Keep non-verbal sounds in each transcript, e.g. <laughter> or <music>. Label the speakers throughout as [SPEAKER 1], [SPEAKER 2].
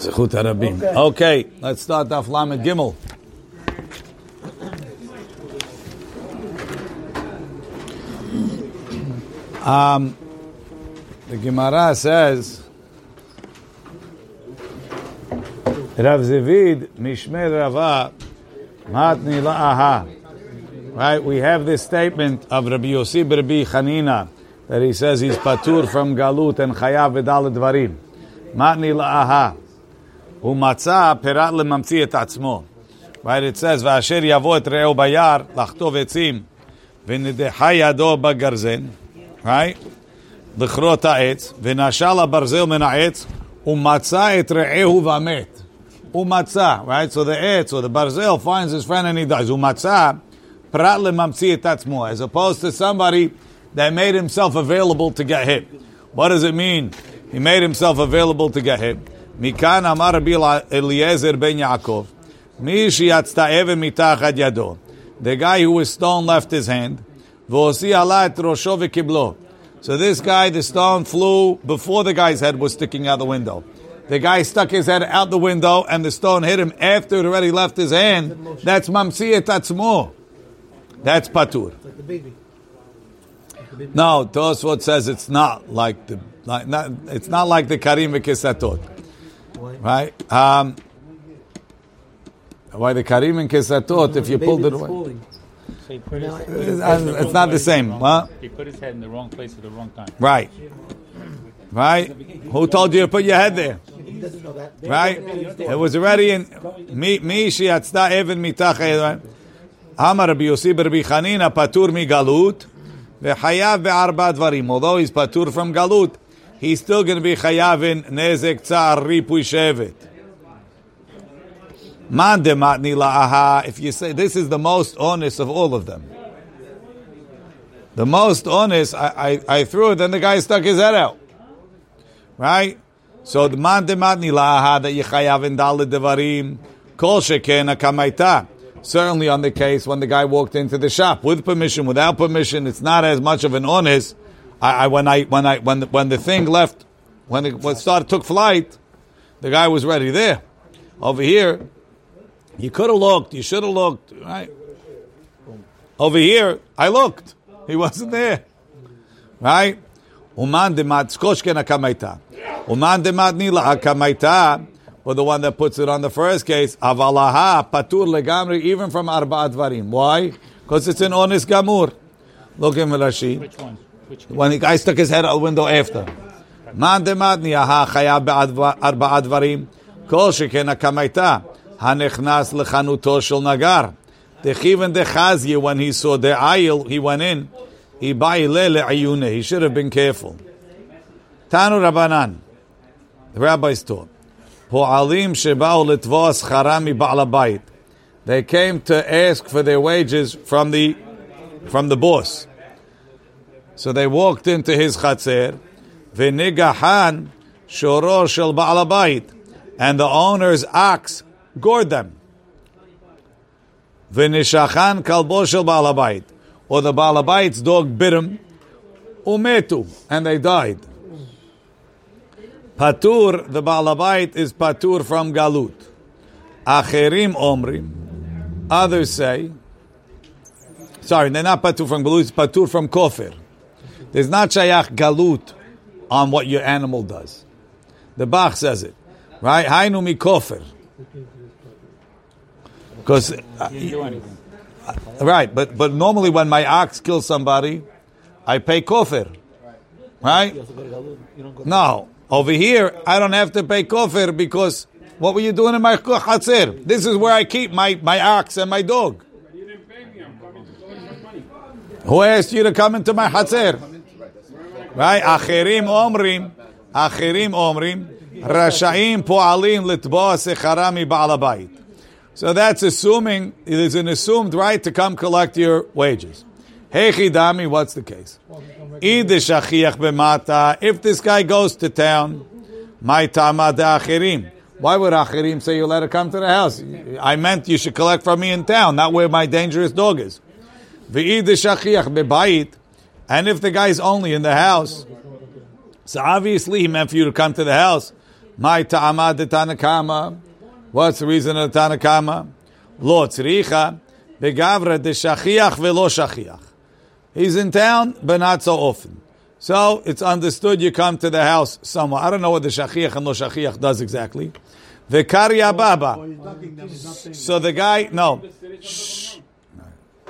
[SPEAKER 1] Zechut Arabim. Okay, let's start Daf Lamed Gimel. Um, the Gemara says, Rav Zivid Mishmer Rava Matni La'aha. Right, we have this statement of Rabbi Yossi Rabbi Chanina that he says he's patur from Galut and Chayav Vidal Dvarim. Matni La'aha. ומצא פירת לממציא את עצמו. Right, it says, ואשר יבוא את רעהו ביער לחטוב עצים ונדחה ידו בגרזן, right? לכרות העץ, ונשל הברזל מן העץ, ומצא את רעהו ומת. ומצא, right? So the עץ or the ברזל finds his friend and he dies. ומצא פרט לממציא את עצמו, as opposed to somebody that made himself available to get hit. What does it mean? He made himself available to get hit. מכאן אמר רבי אליעזר בן יעקב, מי שיצתה אבן מתחת ידו, the guy who was stone left his hand, והוציא עלה את ראשו וקיבלו. So this guy, the stone flew before the guy's head was sticking out the window. The guy stuck his head out the window and the stone hit him after it already left his hand. That's mamsiyat atzmo. That's patur. No, Tosfot says it's not like the like not, it's not like the karim v'kisatot. Right? Um, why the karim and kisatot? If you pulled it away,
[SPEAKER 2] So he put his,
[SPEAKER 1] it's, it's not the same. Huh?
[SPEAKER 2] he put his head in the wrong place at the wrong time.
[SPEAKER 1] Right. Right? Who told you to put your head there? Right? It was already in me me shiatzta even mitach Amar Rabbi Yossi Rabbi Chanina patur mi galut v'chayav be'arba dvarim. Although he's patur from galut, he's still going to be chayav in nezek tzar ripui shevet. Man dematni la'aha. If you say this is the most honest of all of them. The most honest, I, I, I threw it, then the guy stuck his head out. Right? So the man dematni la'aha that yechayav in dalid devarim, kol sheken akamaita. Certainly on the case when the guy walked into the shop with permission, without permission, it's not as much of an honest. I, I when I when I when the, when the thing left, when it when started took flight, the guy was ready there. Over here, you could have looked, you should have looked, right? Over here, I looked. He wasn't there. Right? Uman demat skoshken akamaita. Uman demat nila akamaita. But the one that puts it on the first case, avalaha patur legamri, even from arba advarim. Why? Because it's an honest gamur. Look at Rashi.
[SPEAKER 2] Which one? Which
[SPEAKER 1] When the guy stuck his head out the window after. Man dematni aha chayav be'arba advarim. Kol sheken akamaita. Hanechnas lechanuto shel nagar. Dechiven dechazye, when he saw the aisle, he went in. He ba'ile le'ayune. He should have been careful. Tanu Rabbanan. The rabbis taught. פועלים שבאו לתבוע שכרם מבעל הבית. They came to ask for their wages from the from the boss. So they walked into his chatzer, v'nigahan shoro shel ba'al habayit, and the owner's ox gored them. V'nishachan kalbo shel ba'al habayit, or the ba'al habayit's dog bit him, umetu, and they died. Patur, the Baalabait is Patur from Galut. Acherim Omrim. Others say, sorry, they're not Patur from Galut, it's Patur from Kofir. There's not Shayach Galut on what your animal does. The Bach says it. Right? Hainu mi Kofir. Because,
[SPEAKER 2] anything.
[SPEAKER 1] Uh, right, but, but normally when my ox kills somebody, I pay Kofir. Right? No. Over here, I don't have to pay kofir because what were you doing in my chatzir? This is where I keep my, my ox and my dog. Who asked you to come into my chatzir? Right? Acherim omrim, acherim omrim, rashaim po'alim litboa sechara mi ba'al So that's assuming, it is an assumed right to come collect your wages. Hey chidami, what's the case? If this guy goes to town, my tama de achirim. Why would achirim say you let her come to the house? I meant you should collect from me in town, not where my dangerous dog is. And if the guy's only in the house, so obviously he meant for you to come to the house. My ta'amad de Tanakama. What's the reason of the Tanakama? Lo tzricha begavra de shachiach velo shachiach. He's in town, but not so often. So it's understood you come to the house somewhere. I don't know what the shachiach and lo shachiach does exactly. The karya baba. So the guy, no.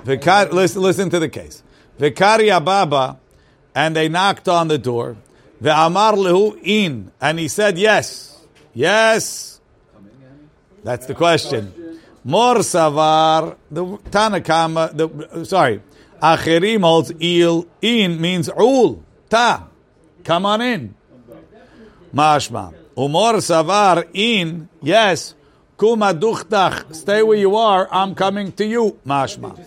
[SPEAKER 1] Vikar, listen, listen to the case. Vikaria Baba, and they knocked on the door. Ve'amar lehu in, and he said yes, yes. That's the question. Mor savar, the Tanakama, the sorry, acherim holds il in means ul ta, come on in. Mashma. Umor savar in yes. Kuma duchtach, stay where you are. I'm coming to you. Mashma.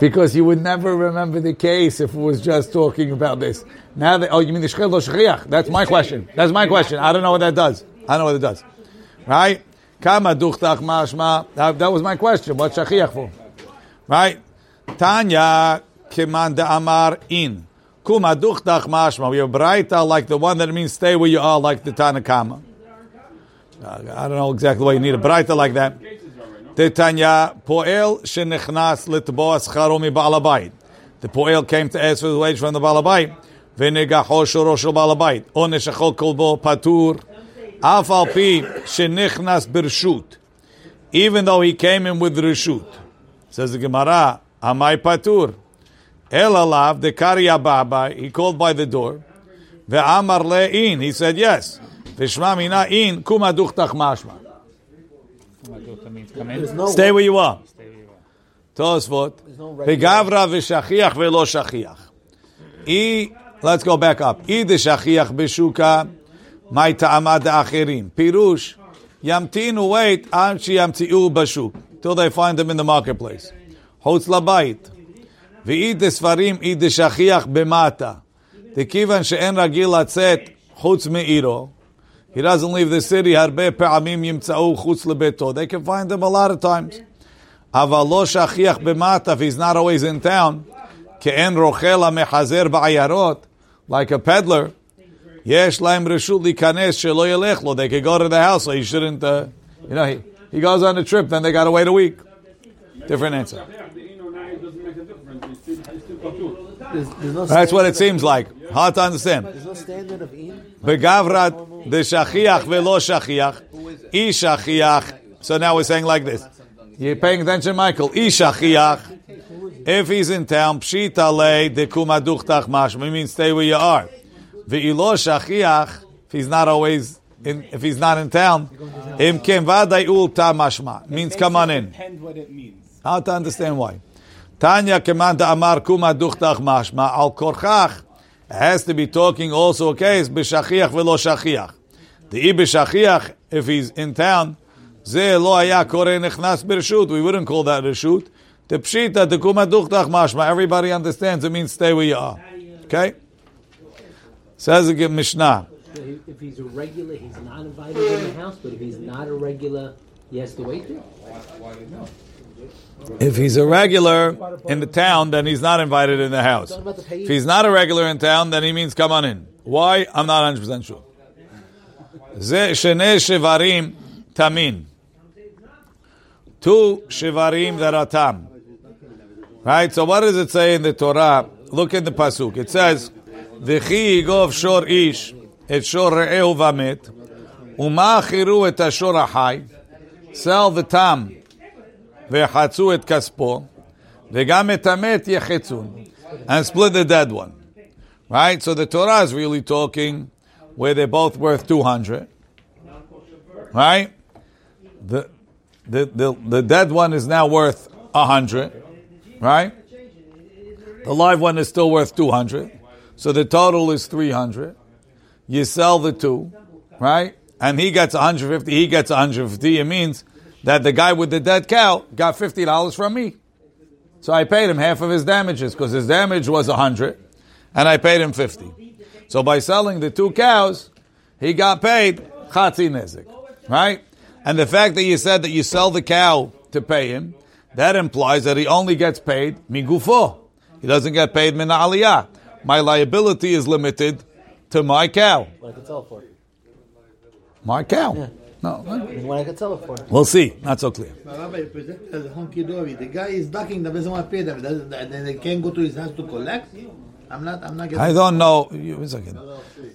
[SPEAKER 1] Because you would never remember the case if it was just talking about this. Now that, oh, you mean the shchil shchiach? That's my question. That's my question. I don't know what that does. I don't know what it does. Right? Kama duchtach mashma. That, was my question. What's shachiach for? Right? Tanya kiman de amar in. Kuma duchtach mashma. We have braita like the one that means stay where you are, like the Tanakama. I don't know exactly why you need a braita like that. Tanya poel shenichnas litbo scharo mi ba'alabayit. The poel came to ask for the wage from the ba'alabayit. V'negacho shoro shel ba'alabayit. Kolbo patur. Af pi shenichnas birshut. Even though he came in with Rishut. Says the Gemara, Amai patur. El alav the karya baba. He called by the door. Ve'amar le'in. He said yes. V'shma mina in kuma duchtach mashma.
[SPEAKER 2] That means come in.
[SPEAKER 1] Stay where you are.
[SPEAKER 2] Stay where you are.
[SPEAKER 1] Tosfot. Begavra v'shachiach ve'lo shachiach. I, let's go back up. I de shachiach b'shuka, my ta'amad achirim. Pirush, yamtinu wait, am yamtiu b'shuk. Till they find them in the marketplace. Hotz labayit. V'id de sfarim, id de shachiach b'mata. דכיוון שאין רגיל לצאת חוץ מעירו, he doesn't leave the city. They can find him a lot of times. If he's not always in town, like a peddler, They could go to the house, so he shouldn't. Uh, you know, he, he goes on a trip, then they got to wait a week. Different answer.
[SPEAKER 3] There's, there's no
[SPEAKER 1] That's what it seems like. Hard to understand.
[SPEAKER 3] There's no standard of in.
[SPEAKER 1] Begavrat de shachiach velo shachiach. I shachiach. So now we're saying like this. You're paying attention, Michael. I shachiach. If he's in town, pshita le de kumaduchtach mashma. means stay where you are. Ve'ilo shachiach. If he's not always in, if he's not in town, im ken vaday ulta mashma. Means come on in.
[SPEAKER 4] Depends what it means.
[SPEAKER 1] How to understand why? Tanya Kemanda Amar Kuma Duchtach Mashma Al Korchach has to be talking also a case b'shachiach velo shachiach. The i b'shachiach if he's in town ze lo haya kore nechnas b'reshut. We wouldn't call that reshut. The pshita the Kuma Duchtach Mashma. Everybody understands. It means stay where you are. Okay. Says the Mishnah.
[SPEAKER 5] So If he's a regular, he's not invited in the house, but if he's not a regular, he has to wait there?
[SPEAKER 1] If he's a regular in the town, then he's not invited in the house. If he's not a regular in town, then he means come on in. Why? I'm not 100% sure. tamin. Two shivarim that are tam. Right? So what does it say in the Torah? Look in the pasuk. It says, "V'chi yigov shor ish et shor re'eu vamit u'ma achiru et ashor ahai." Sell the tam ויחצו את כספו, וגם את המת יחצון, and split the dead one. Right? So the Torah is really talking where they're both worth 200. Right? The, the, the, the dead one is now worth 100. Right? The live one is still worth 200. So the total is 300. You sell the two. Right? And he gets 150, he gets 150. It means that the guy with the dead cow got fifty dollars from me. So I paid him half of his damages because his damage was a hundred, and I paid him fifty. So by selling the two cows, he got paid chatzi nezik, right? And the fact that you said that you sell the cow to pay him, that implies that he only gets paid migufo. He doesn't get paid min aliyah. My liability is limited to my cow.
[SPEAKER 3] What I could sell it for.
[SPEAKER 1] My cow.
[SPEAKER 3] Yeah.
[SPEAKER 1] No,
[SPEAKER 3] And what I could sell it for.
[SPEAKER 1] we'll see. Not so clear.
[SPEAKER 6] But Rabbi, present as honky dory. The guy is ducking, the doesn't want to pay them. And then they can't go to his house to collect. I'm not. I'm not getting.
[SPEAKER 1] I don't know. you- one second.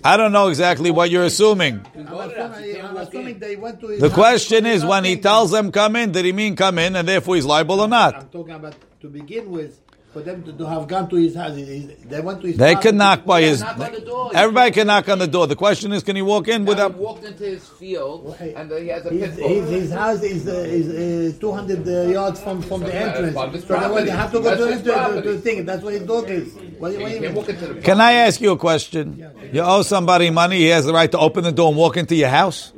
[SPEAKER 1] I don't know exactly what you're assuming.
[SPEAKER 6] Assuming, I'm assuming they went to his
[SPEAKER 1] The question is, when he tells them come in, did he mean come in, and therefore he's liable or not?
[SPEAKER 6] I'm talking about to begin with. For them to, to have gone to his house, He- he- they went to his.
[SPEAKER 1] They
[SPEAKER 6] house.
[SPEAKER 1] can knock by his.
[SPEAKER 7] knock on the door.
[SPEAKER 1] Everybody can knock on the door. The question is, can he walk in
[SPEAKER 7] Now
[SPEAKER 1] without?
[SPEAKER 7] he walked into his field
[SPEAKER 6] Right.
[SPEAKER 7] and he has a
[SPEAKER 6] His, his, his house is, uh, is uh, 200 uh, yards from, from the entrance.
[SPEAKER 7] part of his
[SPEAKER 6] So they have to go
[SPEAKER 7] That's
[SPEAKER 6] to,
[SPEAKER 7] his
[SPEAKER 6] to, to, to
[SPEAKER 7] property.
[SPEAKER 6] thing. That's where his dog is. What, what
[SPEAKER 7] You can't
[SPEAKER 6] mean?
[SPEAKER 7] walk into the
[SPEAKER 1] Can I ask you a question? You owe somebody money. He has the right to open the door and walk into your house.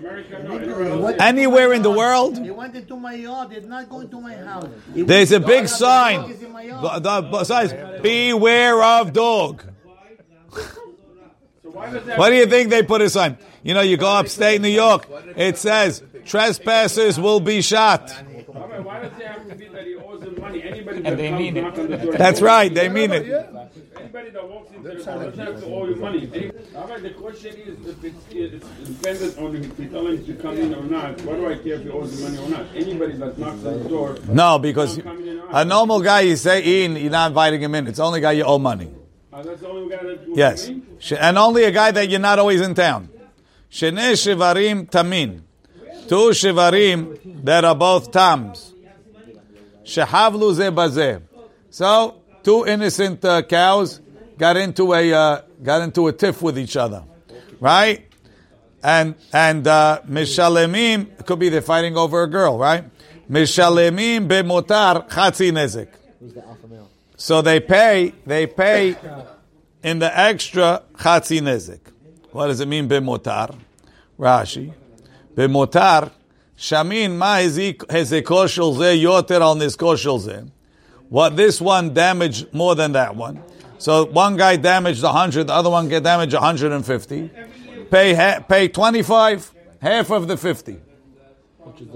[SPEAKER 6] What-
[SPEAKER 1] Anywhere in the world,
[SPEAKER 6] He went into my yard. He's not going to my house. He
[SPEAKER 1] there's a
[SPEAKER 6] went-
[SPEAKER 1] big
[SPEAKER 6] The
[SPEAKER 1] sign.
[SPEAKER 6] dog is in my yard.
[SPEAKER 1] The- the- Besides, beware of dog. <laughs> What do you think they put a sign? You know, you go upstate New York. It says trespassers will be shot.
[SPEAKER 4] Why does it have to be that he owes them money? Anybody
[SPEAKER 2] And
[SPEAKER 4] that
[SPEAKER 2] they
[SPEAKER 4] comes
[SPEAKER 2] mean it.
[SPEAKER 4] knock on the door.
[SPEAKER 1] That's right. They mean it.
[SPEAKER 4] Anybody that walks into the door doesn't have to owe you money. Any- Rabbi, the question is if it's, it's dependent on if you tell him to come in or not. Why do I care if he owes the money or not? Anybody that knocks on the door.
[SPEAKER 1] No, because a normal guy, you say in, you're not inviting him in. It's only a guy you owe money.
[SPEAKER 4] Uh, that's the only guy that you
[SPEAKER 1] Yes. And only a guy that you're not always in town. Shene shivarim tamin. Two shivarim that are both tams. Shehavlu ze. So, two innocent uh, cows got into a uh, got into a tiff with each other, right? And and uh, mishalemim could be they're fighting over a girl, right? Mishalemim bemotar chatzi nezik. So they pay, they pay in the extra chatzi nezik. What does it mean b'motar? Rashi. B'motar, shamin ma hezeko shel ze yoter al neskoshel ze. What this one damaged more than that one. So one guy damaged 100, the other one get damaged 150. Pay, ha- pay 25, half of the 50.
[SPEAKER 3] Which is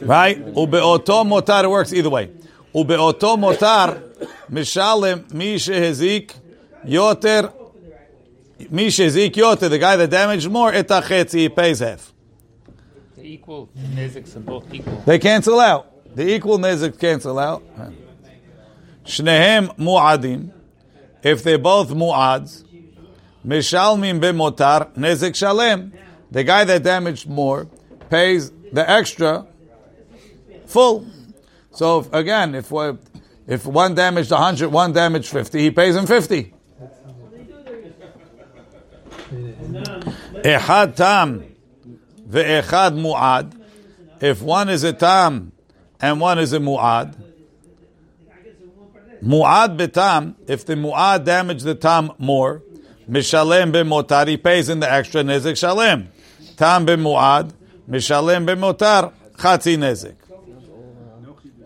[SPEAKER 3] the.
[SPEAKER 1] Right? Ubeoto motar it works either way. Ubeoto motar mishalem mi shehezik yoter mi shehezik yoter the guy that damaged more etachetzi he pays half.
[SPEAKER 2] The equal neziks are both equal.
[SPEAKER 1] They cancel out. The equal nezik cancel out. Shnehem mu'adim. If they're both mu'ads, mishalmim b'motar nezik shalem. The guy that damaged more pays the extra full. So if, again, if we if one damaged 100, one damaged 50, he pays him 50. Echad tam ve'echad mu'ad. If one is a tam and one is a mu'ad, mu'ad betam, if the mu'ad damaged the tam more, mishalem b'motar, he pays in the extra nezik shalem. Tam b'mu'ad, mishalem b'motar, chatzi nezik.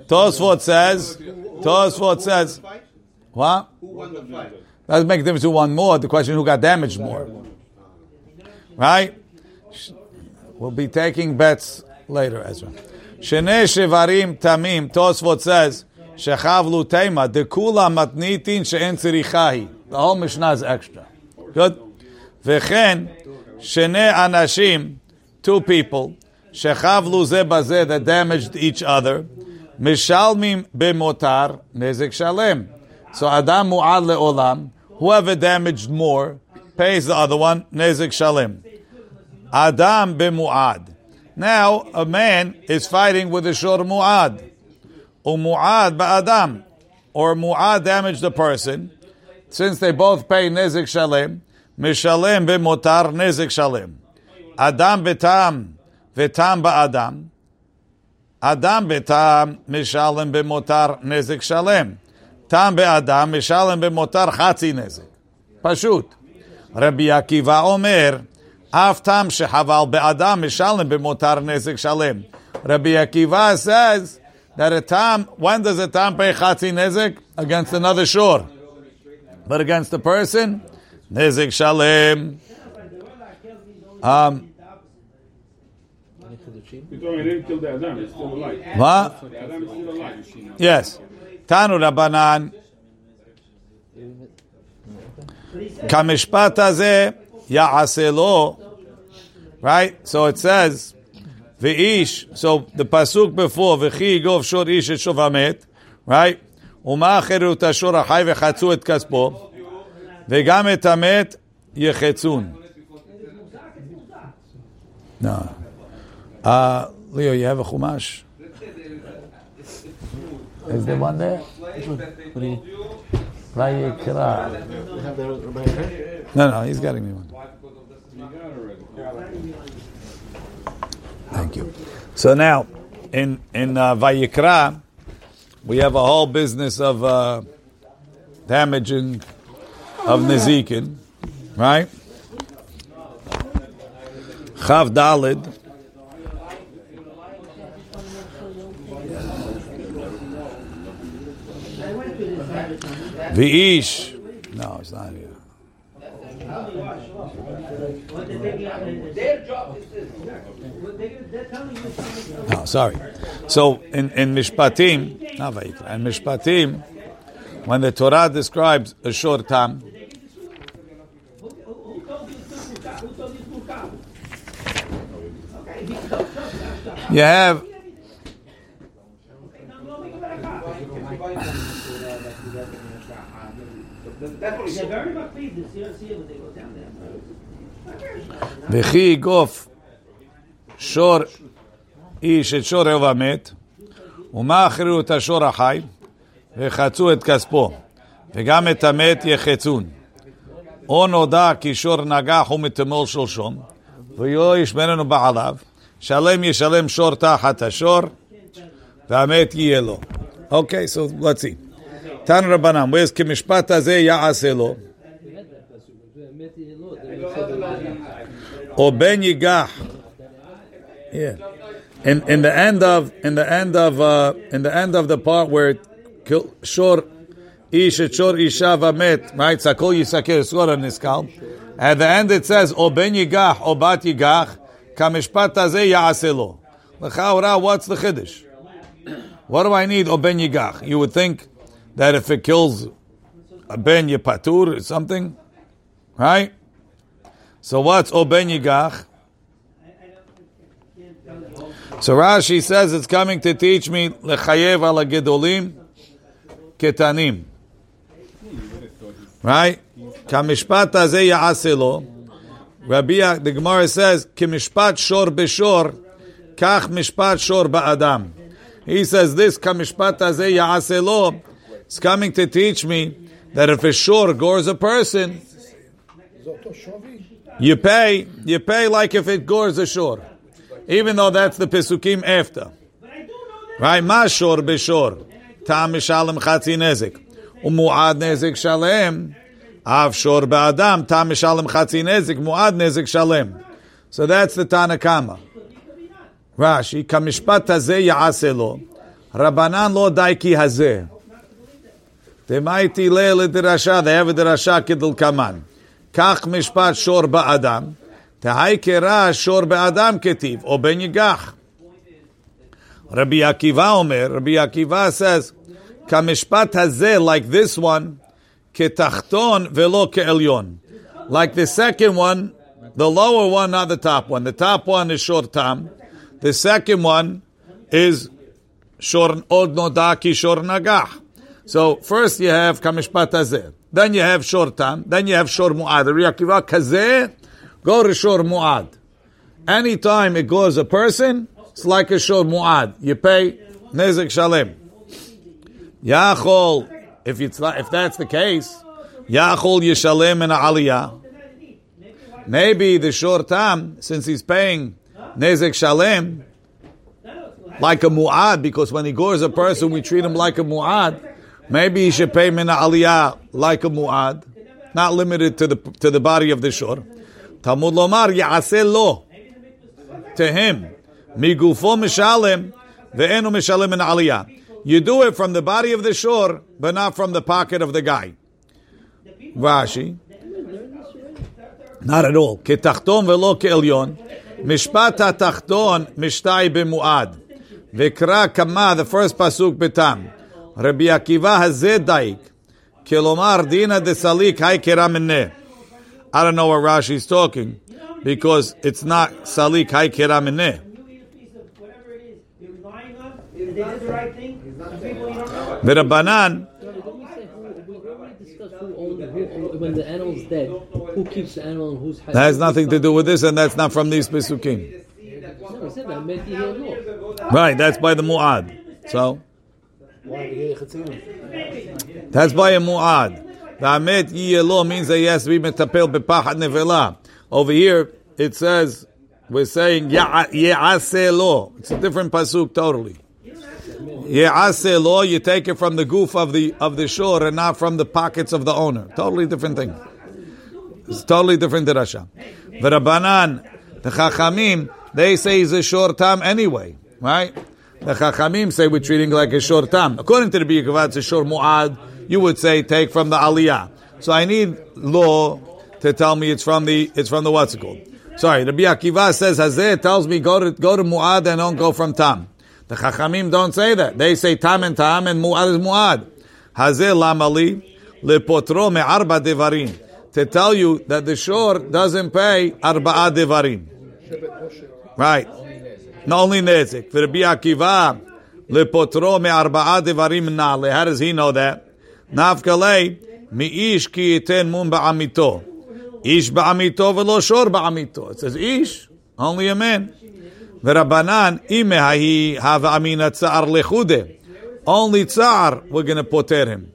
[SPEAKER 1] Tosfot says, Tosfot says, what? Doesn't make a difference who won more. The question who got damaged more. Right? We'll be taking bets later, Ezra. Shene Shevarim Tamim, Tosfot says, Shechavlu Tema, Dekula Matnitin She'en Tzirichahi. The whole Mishnah is extra. Good? Vechen, Shene Anashim, two people, Shechavlu Ze Bazeh, that damaged each other, Mishalmim B'motar, Nezek Shalem. So Adam Mu'ad Le'olam, whoever damaged more, pays the other one, Nezek Shalem. Adam b'mu'ad. Now, a man is fighting with a shor mu'ad Umu'ad ba'adam. Or mu'ad damaged the person. Since they both pay nezik shalem, mishalem b'motar nezik shalem. Adam b'tam, v'tam ba'adam. Adam b'tam, mishalem b'motar nezik shalem. Tam be'adam, mishalem b'motar chatzi nezik. Pashut. Rabbi Akiva Omer, אף תם שחבל באדם משלם במותר נזק שלם. Rabbi Akiva says that a tam, when does a tam pay chatzi nezik? Against another shore. But against the person, nezik shalem. Um, what? Yes. Tanu Rabbanan. Kamishpat hazeh ya'aseh Right? So it says... ואיש, so the pasuk before, וכי יגוב שור איש את שוב המת, right? ומאחר את השור החי וחצו את כספו, וגם את המת יחצון. No. Uh, Leo, you have a chumash? Is there one there? Vayikra.
[SPEAKER 3] They have their Rabbi here?
[SPEAKER 1] No, no, he's getting me one. Thank you. So now, in in uh, Vayikra, we have a whole business of uh, damaging of Nezikin, right? Chav Dalid. V'ish. No, it's not here. No, sorry. So in, in Mishpatim, and Mishpatim, when the Torah describes a short time, you have V'chi gof shor איש את שור רבע מת, ומה אחריו את השור החי, וחצו את כספו, וגם את המת יחצון. או נודע כי שור נגח ומתמול שלשום, ולא ישמרנו בעליו, שלם ישלם שור תחת השור, והמת יהיה לו. אוקיי, so let's see. תן רבנן, where's כמשפט הזה יעשה לו, או בן ייגח. Yeah. In in the end of in the end of uh, in the end of the part where shor ish et shor isha vamet right? Sakol yisaker skor niskal at the end it says o ben yigach o bat yigach kamishpat hazeh yaaselo l'chaura what's the chiddush? What do I need o ben yigach? You would think that if it kills a ben yipatur or something right? So what's o ben yigach so Rashi says it's coming to teach me lechayev ala gedolim ketanim. Right? Kamishpat hazeh ya'aseh lo. Rabbi, the Gemara says, Kimishpat shor beshor, kach mishpat shor ba'adam. He says this, Kamishpat hazeh ya'aseh lo, is coming to teach me that if a shor gores a person, you pay, you pay like if it gores a shor. Even though that's the Pesukim after. Right? Ma shor beshor. Tam mishalem chatzi nezik. Umuad nezik shalem. Av shor ba'adam. Tam mishalem chatzi nezik. Muad nezik shalem. So that's the Tanakama. Rashi, kamishpat hazeh ya'aseh lo. Rabbanan lo daiki hazeh. Demaiti le l'dirasha. They have a dirasha kaman. Kach mishpat shor ba'adam. תהי קרא שור באדם כתיב, או בן יגח. רבי עקיבא אומר, רבי עקיבא says, כמשפט הזה, like this one, כתחתון ולא כעליון. Like the second one, the lower one, not the top one. The top one is short tam. The second one is shor od noda ki shor nagach. So first you have kamishpat hazeh. Then you have shor tam. Then you have shor mu'ad. Rabbi Akiva kazeh Go to Shor Mu'ad. Anytime it goes a person, it's like a Shor Mu'ad. You pay Nezek Shalem. Yachol, if it's if that's the case, Yachol Yishalem and Aliyah. Maybe the Shor Tam, since he's paying Nezek Shalem, like a Mu'ad, because when he goes a person, we treat him like a Mu'ad. Maybe he should pay Mina Aliyah like a Mu'ad, not limited to the to the body of the Shor. Talmud Lomar Ya'aseh lo to him migufo mishalem ve'enu mishalem in aliyah. You do it from the body of the shore, but not from the pocket of the guy. Rashi, not at all. Ketachton velo ke'elyon. Mishpat hatachton mishtai b'muad. V'kra kama, the first pasuk betam. Rabbi Akiva hazeh daik. Kilomar dina de salik hay keramineh. I don't know what Rashi's talking because it's not salik hay keramineh.
[SPEAKER 7] Whatever it is, you're relying on, is that the right thing? Some people you don't know.
[SPEAKER 1] V'Rabbanan,
[SPEAKER 5] Don't we say who, we already discussed who owns, who, when the animal's dead, who keeps the animal and who's...
[SPEAKER 1] that has nothing to do with this, and that's not from these pesukim.
[SPEAKER 5] No, we said that, meant to hear law.
[SPEAKER 1] Right, that's by the mu'ad. So
[SPEAKER 3] Why the gay chetzilim?
[SPEAKER 1] that's by a mu'ad. The amet yiyelo means that he has to be metapel bepachat nevela. Over here it says we're saying ye'aseh lo. It's a different pasuk totally. Ye'aseh lo, you take it from the goof of the of the shore and not from the pockets of the owner. Totally different thing. It's totally different derasha. V'Rabbanan, the Chachamim, they say he's a short time anyway, right? The Chachamim say we're treating like a short time. According to the Biyakavat, it's a short mu'ad. You would say take from the aliyah. So I need law to tell me it's from the it's from the what's it called. Sorry, the Akiva says Hazeh tells me go to go to mu'ad and don't go from tam. The Chachamim don't say that. They say tam and tam and mu'ad is mu'ad. Hazeh lamali lepotro me'arba devarim. To tell you that the shore doesn't pay arba'a devarim. Right. Not only nezik. For Rabbi Akiva, lepotro me'arba'a devarim nale. How does he know that? Nafkalei, mi'ish ki yiten mun ba'amito. Ish ba'amito velo shor ba'amito. It says ish, only a man. V'rabanan, ime hahi hava amina tsa'ar lechude. Only tsa'ar, we're going to poter him.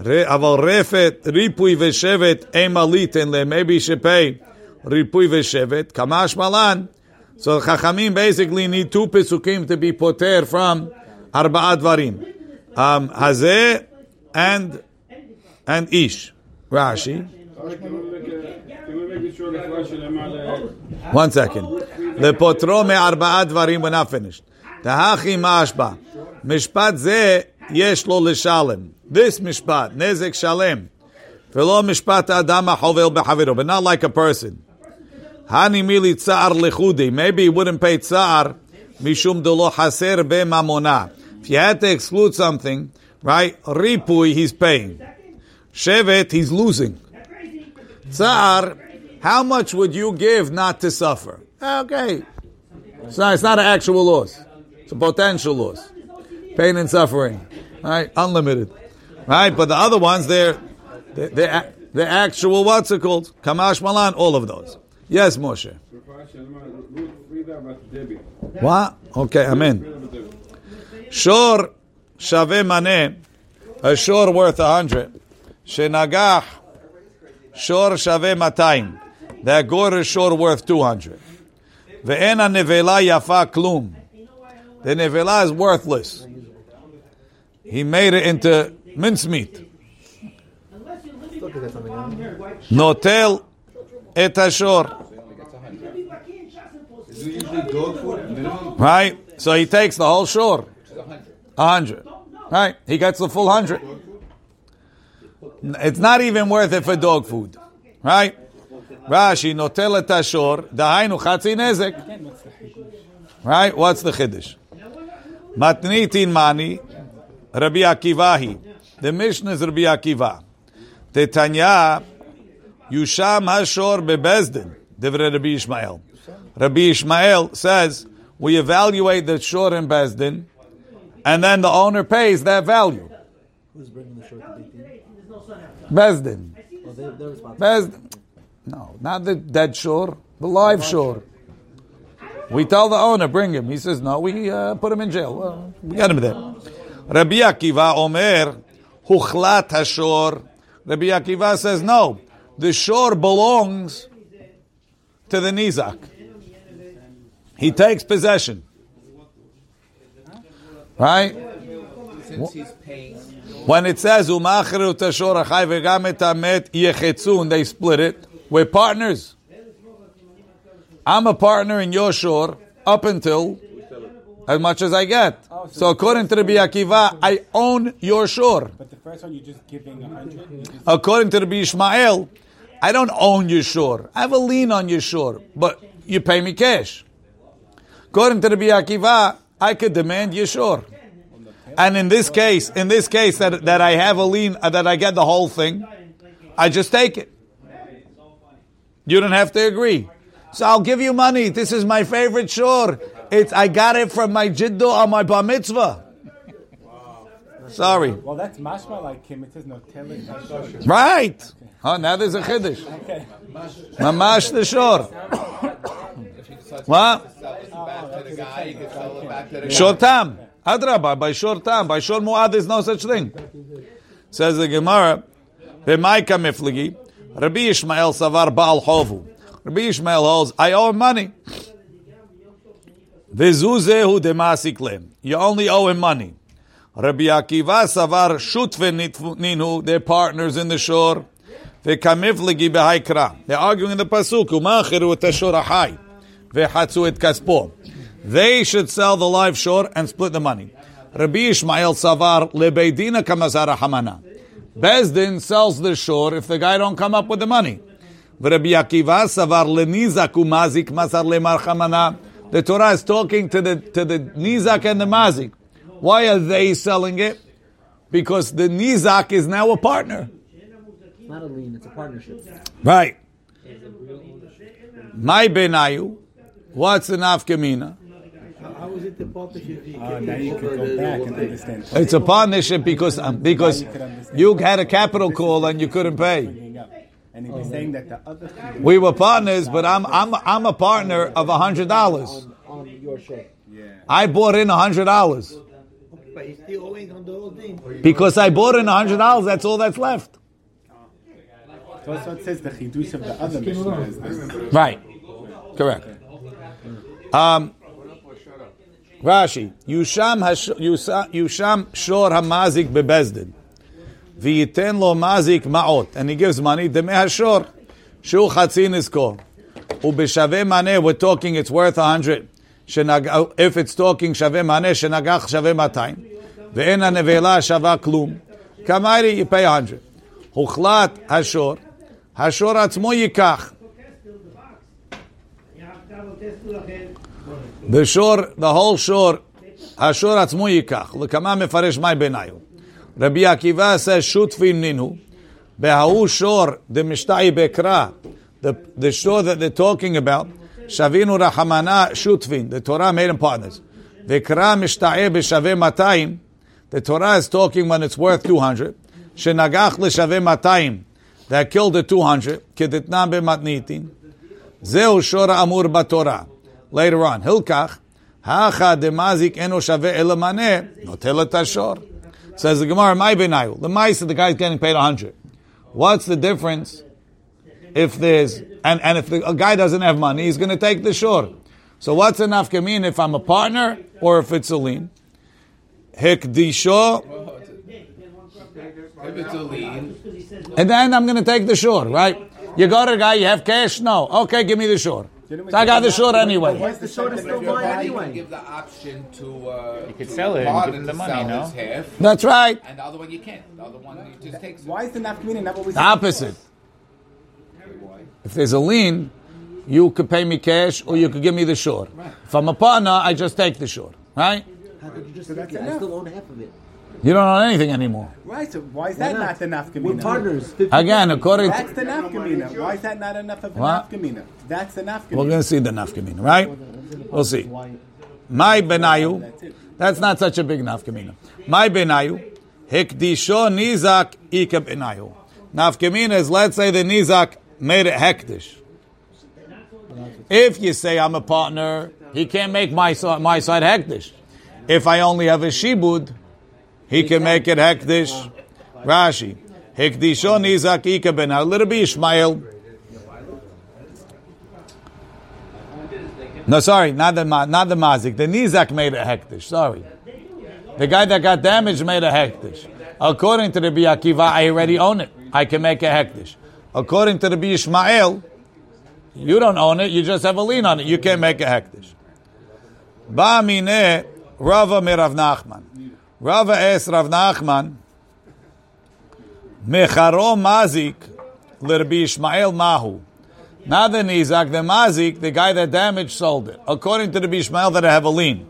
[SPEAKER 1] Re- אבל רפת, ריפוי ושבט, אין מה ליתן להם, maybe she pay ריפוי ושבט, כמשמע לן. So Chachamim basically need two pesukim to be poter from ארבעה דברים. Um, hazeh and and Ish. Rashi. One second. Lepotro me'arba'a varim We're not finished. Tahachi ma'ashba. Mishpat ze yesh lo leshalem. This mishpat, nezek shalem. Velo mishpat adam ha'chovel b'chaviro. But not like a person. Hani mili tsar lechudi. Maybe he wouldn't pay tsar mishum dolo haser be'mamona. If you had to exclude something, Right? Ripui, he's paying. Shevet, he's losing. Tsar, how much would you give not to suffer? Okay. It's not, it's not an actual loss. It's a potential loss. Pain and suffering. Right? Unlimited. Right? But the other ones, they're, they're, they're the actual, what's it called? Kamash Malan, all of those. Yes, Moshe. What? Okay, amen. Sure shave mane, a shor worth a hundred. Shenagach, shor shave matayim. That gore is shor worth two hundred. Ve'ena nevela yafa klum. The nevela is worthless. He made it into mincemeat. Notel et ashor. Right? So he takes the whole shore. A hundred. Right? He gets the full hundred. It's not even worth it for dog food. Right? Rashi, notel et ashor, dahainu chatzi nezek. Right? What's the chiddush? Matnitin mani, Rabbi Akivahi. The Mishnah is Rabbi Akiva. Tetanya, Yusham Hashor bebezdin. Divrei Rabbi Ishmael. Rabbi Ishmael says we evaluate the shor in bezdin, and then the owner pays that value.
[SPEAKER 3] Who's bringing the short to BT?
[SPEAKER 1] Bezdin.
[SPEAKER 3] Well, they, they're responsible.
[SPEAKER 1] Bezdin. No, not the dead shore, the live shore. We tell the owner, bring him. He says, no, we uh, put him in jail. Well, we got him there. Rabbi Akiva Omer, Huchlat Hashor. Rabbi Akiva says, no, the shore belongs to the Nizak. He takes possession. Right?
[SPEAKER 2] Since he's paying.
[SPEAKER 1] When it says umachiru tashor achai v'gam et hamet yechetzun, they split it. We're partners. I'm a partner in your shore up until as much as I get. Oh, so according to Rabbi Akiva, I own your shore.
[SPEAKER 8] But the first one, you're just giving a hundred.
[SPEAKER 1] According to Rabbi Ishmael, I don't own your shore. I have a lien on your shore, but you pay me cash. According to Rabbi Akiva, I could demand your shore. And in this case, in this case that, that I have a lien, uh, that I get the whole thing, I just take it. You don't have to agree. So I'll give you money. This is my favorite shore. It's I got it from my jiddu on my bar mitzvah. Sorry.
[SPEAKER 8] Well, that's mashma like him. It says no telling.
[SPEAKER 1] Right. Oh, now there's a chiddush.
[SPEAKER 8] Okay.
[SPEAKER 1] Mamash the shore. <coughs> <coughs> What?
[SPEAKER 9] Sell it back to the guy, you can sell it back to the guy.
[SPEAKER 1] Short time. Adraba, by short time. By short mu'ad, there's no such thing. Says the Gemara, B'maika mifligi, Rabbi Ishmael savar ba'al chovu. Rabbi Ishmael holds, I owe him money. V'zuzehu demasik lem. You only owe him money. Rabbi Akiva savar shutve ninu, they're partners in the shore. V'kamifligi b'haikra. They're arguing in the pasuk, u'machiru et et kaspo. They should sell the live shore and split the money. Rabbi Ishmael Savar lebeidina kamazara hamana. Bezdin sells the shore if the guy don't come up with the money. Rabbi Akiva Savar lenizak umazik mazar lemar hamana. The Torah is talking to the to the nizak and the mazik. Why are they selling it? Because the nizak is now a partner.
[SPEAKER 5] Not a lien, it's a partnership.
[SPEAKER 1] Right. My benayu. What's the nafkamina?
[SPEAKER 6] How is it the partnership?
[SPEAKER 8] Uh, now you can go back and understand.
[SPEAKER 1] It's a partnership because um, because you had a capital call and you couldn't pay.
[SPEAKER 8] And he was saying that the other
[SPEAKER 1] We were partners, but I'm I'm I'm a partner of a hundred dollars.
[SPEAKER 5] On your show.
[SPEAKER 1] I bought in a hundred dollars
[SPEAKER 6] But he's still owing on the whole thing.
[SPEAKER 1] because I bought in a hundred dollars. That's all that's left.
[SPEAKER 8] Also, it says the chidush of the other Mishnah.
[SPEAKER 1] Right. Correct. Um, Rashi, Yusham Yusham shor hamazik bebezdin, v'yiten lo mazik ma'ot, and he gives money demeh hashor, shu chatzin iskor, ubeshave maneh. We're talking it's worth a hundred. If it's talking shave maneh, shenagach shave matayim, ve'en hanevela shava klum. Kamairi, you pay a hundred. Huchlat hashor, hashor atzmo yikach. The shore, the whole shore, Ashur atzmu yikach. L'kama mefarish mai benayu. Rabbi Akiva says, shutfim ninu. Be'ha'u shore, the mishtai bekra. The, the shore that they're talking about, shavinu rahamana shutvin. The Torah made them partners. Vekra mishtai b'shaveh matayim. The Torah is talking when it's worth 200. Shenagach l'shaveh matayim. That killed the 200. Kedetna b'matnitin. Zeu shor amur b'torah later on. Hilkach, hacha demazik eno shave elamane, notel tashor. Says the Gemara, my benayu. The mice, the guy's getting paid 100. What's the difference if there's, and, and if the guy doesn't have money, he's going to take the shore. So what's an mean if I'm a partner or if it's a lien? Hikdisho.
[SPEAKER 9] If it's a lien.
[SPEAKER 1] And then I'm going to take the shore, right? You got a guy, you have cash? No. Okay, give me the shore. So I got the shore anyway.
[SPEAKER 8] Why is the short still
[SPEAKER 9] your
[SPEAKER 8] mine anyway?
[SPEAKER 9] can give the option to, uh. You
[SPEAKER 2] could sell it and give him the money, no?
[SPEAKER 9] Half,
[SPEAKER 1] That's right.
[SPEAKER 9] and the other one you can't. The other one you just takes.
[SPEAKER 8] Why is the nafkamina not what we
[SPEAKER 1] The opposite. If there's a lien, you could pay me cash or you could give me the shore. If I'm a partner, I just take the shore, right?
[SPEAKER 5] How could you just
[SPEAKER 8] So
[SPEAKER 5] take
[SPEAKER 8] that's
[SPEAKER 5] it? I still own half of it.
[SPEAKER 1] You don't own anything anymore.
[SPEAKER 8] Right, so why is that
[SPEAKER 5] Why
[SPEAKER 8] not the nafkamina?
[SPEAKER 5] We're partners. 50
[SPEAKER 1] Again, according to
[SPEAKER 8] That's
[SPEAKER 1] to,
[SPEAKER 8] the nafkamina. Why is that not enough of a
[SPEAKER 1] What?
[SPEAKER 8] nafkamina? That's the nafkamina.
[SPEAKER 1] we're going to see the nafkamina, right? We'll see. My benayu,
[SPEAKER 8] That's
[SPEAKER 1] not such a big nafkamina. My benayu, hikdisho nizak ika benayu. Nafkamina is, let's say the nizak made it hektish. If you say I'm a partner, he can't make my, my side hektish. If I only have a shibud, he can make it hektish. Rashi, hikdisho nizak ika benayu. Little bit Ishmael. No, sorry, not the not the mazik. The nizak made a hektish. Sorry, the guy that got damaged made a hektish. According to the Akiva, I already own it. I can make a hektish. According to the Ishmael, you don't own it. You just have a lien on it. You can't make a hektish. Ba mine Rava Mirav Nachman. Rava es Rav Nachman. Mecharo mazik l'Rabbi Ishmael mahu. Not the Nizak, the Mazik, the guy that damaged, sold it. According to the Bishmael that I have a lien.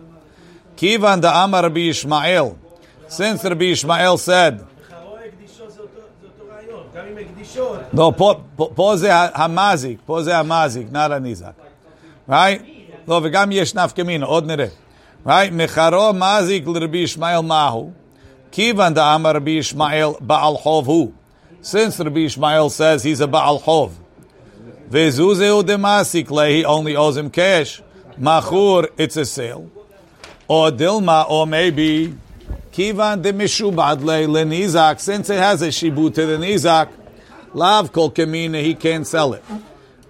[SPEAKER 1] Kivan da Amar Rabbi Ishmael. since Rabbi Ishmael said, no, po, po, פה זה המזיק, פה זה המזיק, not הנזק. Right? לא, וגם יש נפקא מינה, עוד נראה. Right? Mecharo mazik l'Rabbi Ishmael mahu. Kivan da'am Rabbi Ishmael ba'al chov hu. Since Rabbi Ishmael says he's a ba'al chov. Vezuzeu demasik le, he only owes him cash. Machur, it's a sale. Or dilma, or maybe kivan de mishubad lenizak. Since it has a shibut to the nizak, lav kol kamina, he can't sell it.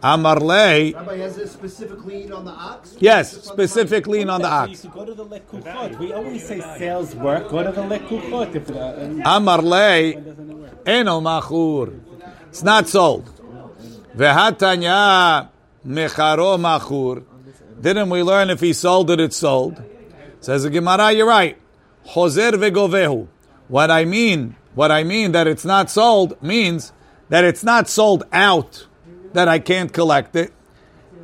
[SPEAKER 1] Amar le,
[SPEAKER 10] Rabbi, has a specific lien on the ox?
[SPEAKER 1] yes, specific lien on the
[SPEAKER 8] So you
[SPEAKER 1] ox.
[SPEAKER 8] could go to the lekuchot. We always say sales work. Go to the lekuchot. If uh,
[SPEAKER 1] eno machur. It's not sold. Vehatanya mecharo machur. Didn't we learn if he sold it, it's sold? Says the Gemara, you're right. Choser vegovehu. What I mean, what I mean that it's not sold means that it's not sold out, that I can't collect it.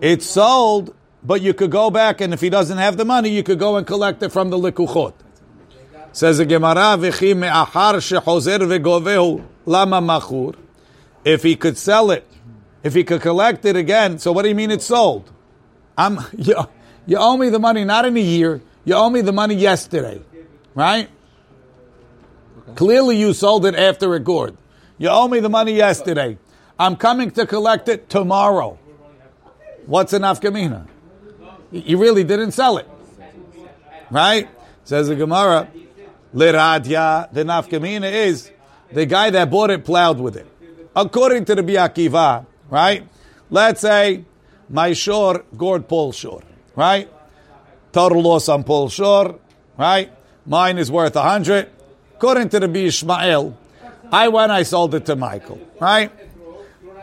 [SPEAKER 1] It's sold, but you could go back and if he doesn't have the money, you could go and collect it from the likuchot. Says the Gemara, "V'chi me'achar shechozer vegovehu lama machur." If he could sell it, if he could collect it again, so what do you mean it's sold? I'm <laughs> you, you owe me the money not in a year. You owe me the money yesterday, right? Clearly, you sold it after it gored. You owe me the money yesterday. I'm coming to collect it tomorrow. What's an afkamina? You really didn't sell it, right? Says the Gemara. Liradya, the nafkamina is the guy that bought it plowed with it. According to the Biakiva, right? Let's say my shore gored Paul shore, right? Total loss on Paul shore, right? Mine is worth a hundred. According to the Ishmael, I went, I sold it to Michael, right?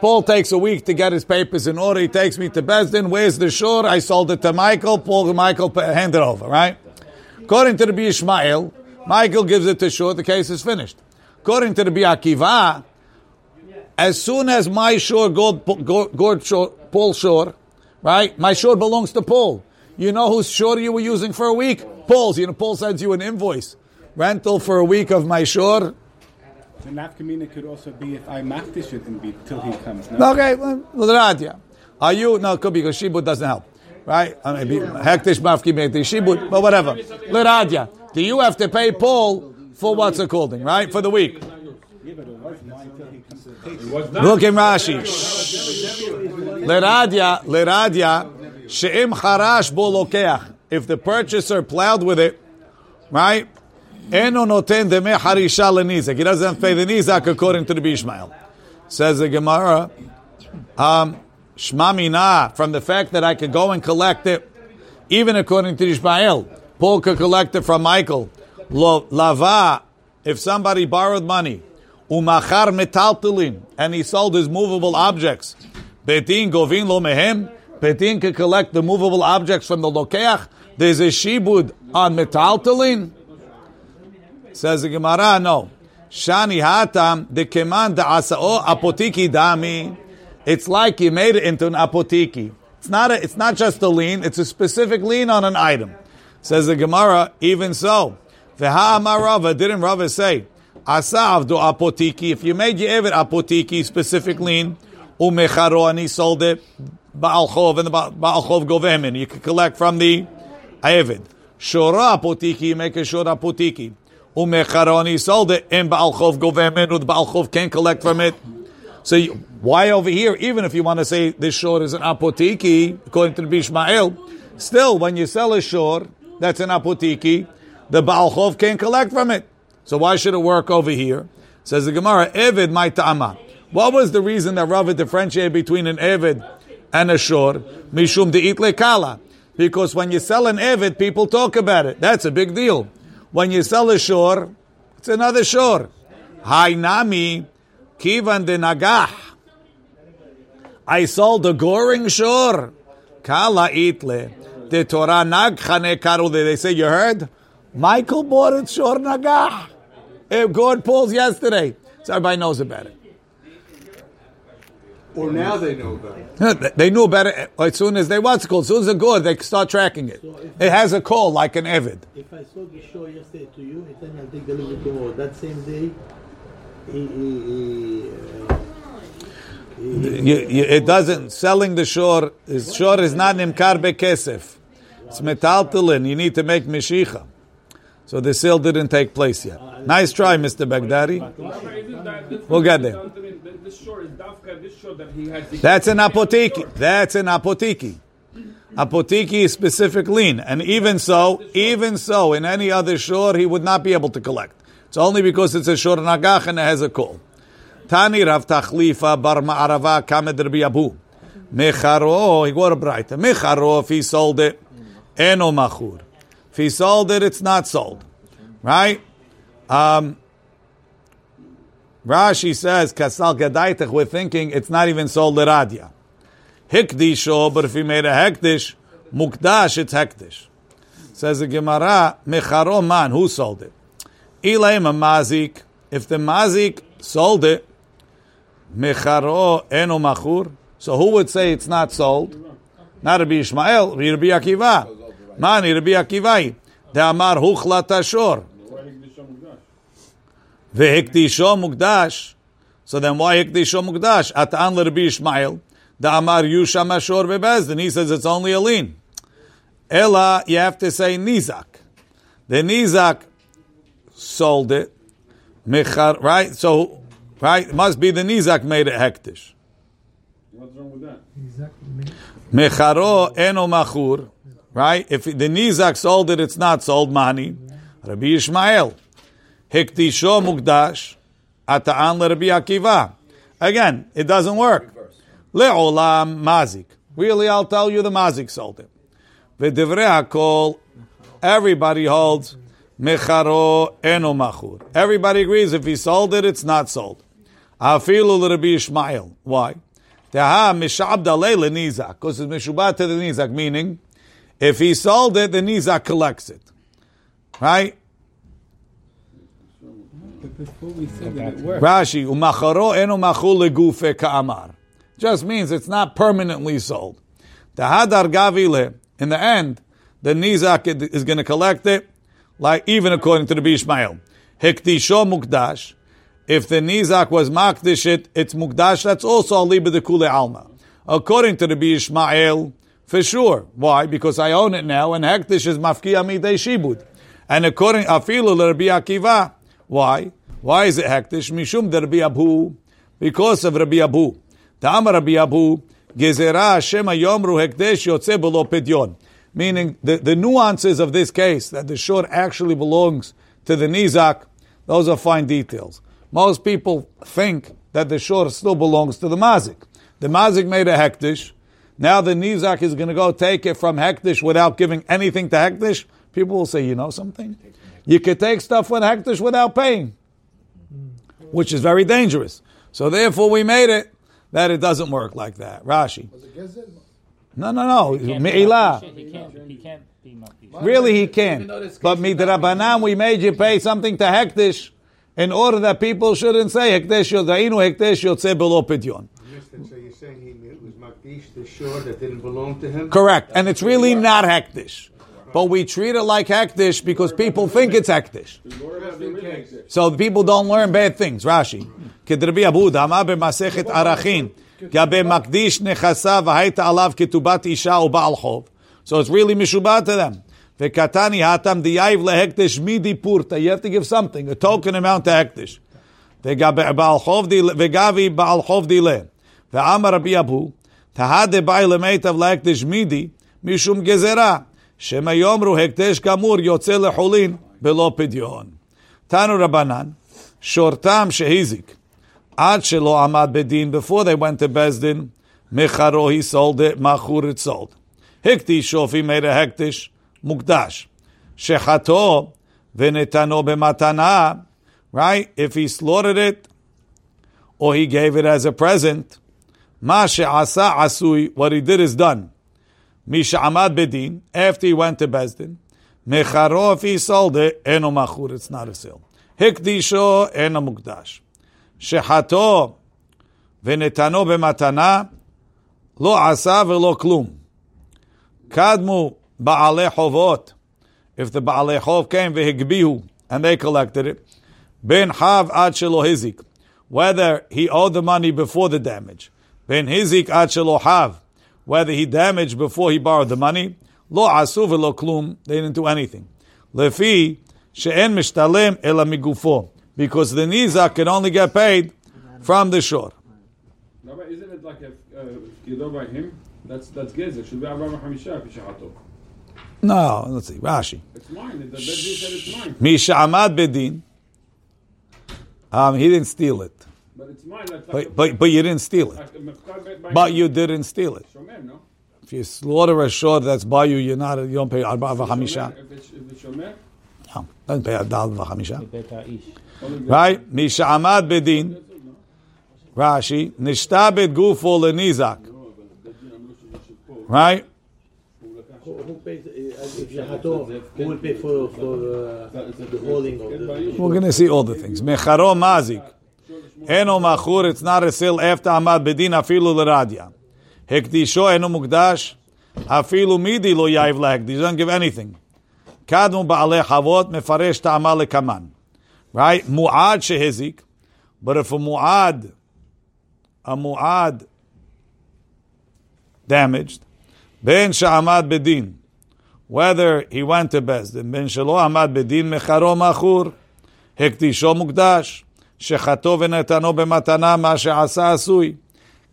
[SPEAKER 1] Paul takes a week to get his papers in order. He takes me to Besdin. Where's the shore? I sold it to Michael. Paul, Michael, hand it over, right? According to the Ishmael, Michael gives it to Shor, the case is finished. According to the Biakiva, as soon as my shore, shore, Paul shore, right? My shore belongs to Paul. You know whose shore you were using for a week? Paul's. You know, Paul sends you an invoice. Rental for a week of my shore.
[SPEAKER 8] The nafkamina could also be if I makdish it and be till he comes. No?
[SPEAKER 1] Okay, well. Are you, no, it could be because Shibud doesn't help. Right? I mean, hektish mafki Shibud, but whatever. Liradia. Do you have to pay Paul for what's it called, right? For the week. Look in Rashi. Leradia, leradia, she'im harash bolokeach. If the purchaser plowed with it, right? Eno noten harisha lenizak. He doesn't pay the nizak according to the Bishmael. Says the Gemara, um, shma mina, from the fact that I could go and collect it, even according to Ishmael, Paul could collect it from Michael. Lo, lava, if somebody borrowed money, umachar metaltalin, and he sold his movable objects, betin govin lo mehem, betin could collect the movable objects from the lokeach, there's a shibud on metaltalin, Says the Gemara, no. Shani hatam de keman asao apotiki dami. It's like you made it into an apotiki. It's not a, it's not just a lien, it's a specific lien on an item. Says the Gemara, even so. Veha amar Rava, didn't Rava say, Asav do apotiki, if you made your evet apotiki, specific lien, umecharo, and he sold it, Baal Chov, and the Ba- Baal Chov govemin, you can collect from the Avid. Shora apotiki, you make a shora apotiki. Umecharoni sold it, and Baal Chov govemin, or the Baal Chov can't collect from it. So you, why over here, even if you want to say this shore is an apotiki, according to the Bishmael, still, when you sell a shore that's an apotiki, the Baal Chov can't collect from it. So why should it work over here? Says the Gemara, Evid my. What was the reason that Rava differentiated between an Evid and a shore? Mishum de'itle kala. Because when you sell an Evid, people talk about it. That's a big deal. When you sell a shore, it's another shore. Hainami, kivan de nagah. I sold a goring shore. Kala itle. The Torah nag chane karu. They say, you heard? Michael bought it shore nagah. Eh, it gored Paul's yesterday. So everybody knows about it.
[SPEAKER 10] Or now they know better.
[SPEAKER 1] Yeah, they- They knew better as soon as they what's it called. As soon as they're good, they start tracking it. It has a call like an Evid.
[SPEAKER 6] If I saw the show yesterday to you, and then I'll take delivery tomorrow. That same day, he, he, he, uh,
[SPEAKER 1] You, you, it doesn't selling the shore is shore is not nimkar bekesef. It's metaltalin. You need to make mishicha. So the sale didn't take place yet. Nice try, Mr. Baghdadi. We'll get there.
[SPEAKER 4] This shore is Dafka, this shore that he had.
[SPEAKER 1] That's an apotiki. That's an apotiki. Apotiki is specific lien, and even so, even so, in any other shore, he would not be able to collect. It's only because it's a shore nagach and it has a call. Tani Rav Tachlifa bar Ma'arava kamed Rabbi Abu. Mecharo, he got a brighter. Mecharo, if he sold it, eno machur. If he sold it, it's not sold. Right? Um, Rashi says, Kasal Gadaitach, we're thinking it's not even sold Liradia. Hikdisho, but if he made a hekdish, Mukdash, it's hekdish. Says the Gemara, Mecharo man, who sold it? Ilaim a mazik, if the mazik sold it, Mecharo eno machur, so who would say it's not sold? Not Rabbi Ishmael, Rabbi Akiva. Mani, Rabbi Akiva. The Amar huchlat ashor. Vehikdisho mukdash. So then why hikdisho mukdash? Atan Rabbi Ishmael. The Amar yusham ashor bebezdin. He says it's only a lien. Ella, you have to say nizak. The nizak sold it. Mechar, right? So, right? It must be the nizak made it hektish.
[SPEAKER 4] What's wrong with that?
[SPEAKER 1] Mecharo eno machur, right? If the nizak sold it, it's not sold mani. Rabbi Ishmael, hiktisho mukdash, ata'an Rabbi Akiva. Again, it doesn't work. Le'olam mazik. Really, I'll tell you, the mazik sold it. V'divrei hakol, everybody holds mecharo eno machur. Everybody agrees if he sold it, it's not sold. Afilu Rabbi Ishmael. Why? Teha mishabda leile nizak, because it's mishubat to the nizak, meaning if he sold it, the nizak collects it. Right?
[SPEAKER 8] But before we said that it worked.
[SPEAKER 1] Rashi, umacharo eno machul legufe ka'amar. Just means it's not permanently sold. Tahadar gavile, in the end, the nizak is going to collect it, like even according to the Bishmael. Hektisho mukdash. If the nizak was makdish it, it's mukdash. That's also aliba de kule alma. According to the Bishmael, for sure. Why? Because I own it now, and hektish is mafkia midei shibud. And according afilu Rabbi Akiva, why? Why is it hektish? Mishum de Rabbi Abu, because of Rabbi Abu. Ta'am Rabbi Abu, gezerah Hashem yomru hekdesh yotze below. Meaning the, the nuances of this case, that the short actually belongs to the nizak, those are fine details. Most people think that the short still belongs to the mazik. The mazik made a hektish. Now the nizak is going to go take it from hektish without giving anything to hektish. People will say, you know something? You could take stuff from hektish without paying, which is very dangerous. So therefore we made it that it doesn't work like that. Rashi. No, no, no.
[SPEAKER 2] He can't
[SPEAKER 1] Me'ilah.
[SPEAKER 2] He can't, he can't be Makdish.
[SPEAKER 1] Really, he can. But midrabanan, we made you pay something to hektish in order that people shouldn't say hektish yodainu hektish yotze below pidyon.
[SPEAKER 10] So you're saying he was Makdish, the shore that didn't belong to him?
[SPEAKER 1] Correct, and it's really not hektish, but we treat it like hektish because people think it's hektish. So the people don't learn bad things. Rashi. כדרבי אבו דאמר במסכת ערכין, גבי מקדיש נכסה והייתה עליו כתובת אישה או בעל חוב. So it's really משובע to them. וקטני האטם דייב להקדש מידי פורתא. You have to give something, a token amount to הקדש. וגבי בעל חוב דילה, וגבי בעל חוב דילה. ואמר רבי אבו, תהדה באי למיטב להקדש מידי, משום גזרה, שמא יאמרו הקדש כאמור יוצא לחולין בלא פדיון. תנו רבנן, שורתם שהזיק. עד שלא עמד בדין, before they went to Bezdin, מחרו he sold it, מחור it sold. הקדישו, if he made a הקדיש, מוקדש. שחטו ונתנו במתנה, right? If he slaughtered it, or he gave it as a present, מה שעשה עשוי, what he did is done. מי שעמד בדין, after he went to Bezdin, מחרו, if he sold it, אינו מכור, it's not a sale. הקדישו, אינו מוקדש. שחטו ונתנו במתנה, לא עשה ולא כלום. קדמו בעלי חובות. If the בעלי חוב came והגביהו, and they collected it, בין חב עד שלא הזיק. Whether he owed the money before the damage, בין הזיק עד שלא חב. whether he damaged before he borrowed the money. Lo asu v'lo klum, they didn't do anything. Lefi she'en mishtalem ela migufo, because the nizak can only get paid from the shore.
[SPEAKER 4] Rabbi, isn't it like a uh, by him? That's that's gezer. Should be Avraham Hamisha Pishahato.
[SPEAKER 1] No, let's see. Rashi.
[SPEAKER 4] It's mine. The Bedin said it's mine.
[SPEAKER 1] Misha Amad Bedin. Um, he didn't steal it.
[SPEAKER 4] But it's mine. Like
[SPEAKER 1] but, but, but you didn't steal it. But you didn't steal it. If you slaughter a short that's by you, you're not, you don't pay arba v'chamisha. No, doesn't pay adal v'chamisha. Right? Misha'amad bedin. Rashi. Nishtabed gufo lenizak. Right?
[SPEAKER 6] Who pays, if you hato, who will pay for, for uh, the holding of.
[SPEAKER 1] We're going to see all the things. Mecharo mazik. Heno machur, it's not a sale after Amad Bedin afilu l'radia. Hektisho enu mukdash, afilu midi lo yaiv lehekdish. don't give anything. Kadmu ba'aleh chavot mefaresh ta'amal lekaman. Right? Mu'ad shehizik, But if a mu'ad, a mu'ad damaged, ben she'amad bedin, whether he went to Bezdin, ben shelo amad bedin mecharo machur, hektisho mukdash. שחטו ונתנו במתנה, מה שעשה עשוי.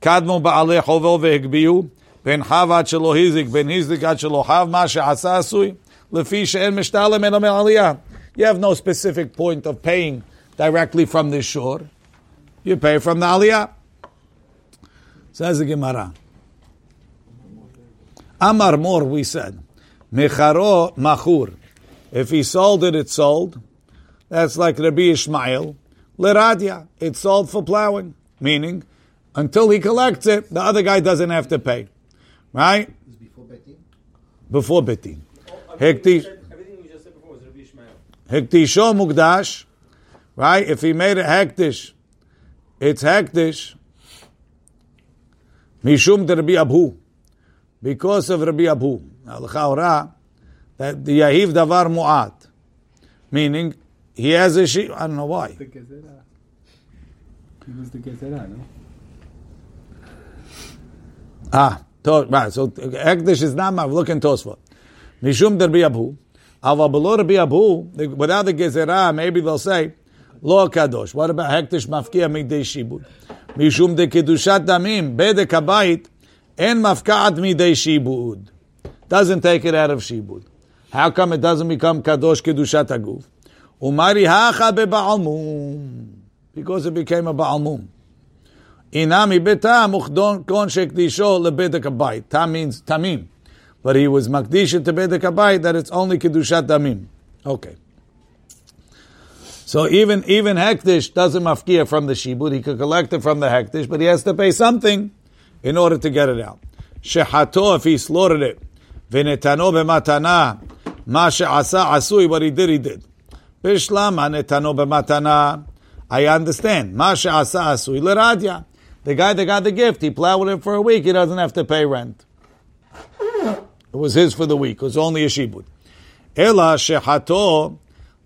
[SPEAKER 1] קדמו בעלי חובו והגביהו, בין חב עד שלא הזיק, בין הזיק עד שלא חב, מה שעשה עשוי. לפי שאין משתלם אלא מעלייה. You have no specific point of paying directly from the shore. You pay from the aliyah. Says the Gemara. Amar Mor, we said, Mecharo Machur. If he sold it, it's sold. That's like Rabbi Ishmael. Leradia, it's sold for plowing. Meaning, until he collects it, the other guy doesn't have to pay. Right? Before Betin. Hektish.
[SPEAKER 11] Oh, everything you just said before was Rabbi Ishmael.
[SPEAKER 1] Hektisho Mugdash. Right? If he made it Hektish, it's Hektish. Mishum de Rabbi Abhu. Because of Rabbi Abhu. Now, l'chaora, that the Yahiv Davar Mu'at. Meaning, he has a sheep. I don't know why.
[SPEAKER 8] The Gezerah. He was the Gezerah, no?
[SPEAKER 1] Ah, to, right. So Hektish is not Mav. Look Tosfot. Mishum der Biabu. Ava below Rabbi Abu, without the Gezerah, maybe they'll say, Lo Kadosh. What about Hektish Mafkia Midei Shibud? Mishum de Kedushat Damim, Bedek Habayit, En Mafkaat Midei Shibud. Doesn't take it out of Shibud. How come it doesn't become Kadosh Kedushat Aguf? Umari Hacha Be'almum. Because it became a Ba'almum. Inami beta muchdon kon shekdisho lebedek abayit. Tam means tamim. But he was makdish to bedek abayit that it's only kedushat tamim. Okay. So even even hektish doesn't mafkia from the shibud. He could collect it from the hektish, but he has to pay something in order to get it out. Shehato if he slaughtered it, v'netano b'matana ma she'asa asui. What he did, he did. Bishlama netano b'matana. I understand. Ma she'asa asui l'radya. The guy that got the gift, he plowed it for a week. He doesn't have to pay rent. It was his for the week. It was only a shibud. Ela shehato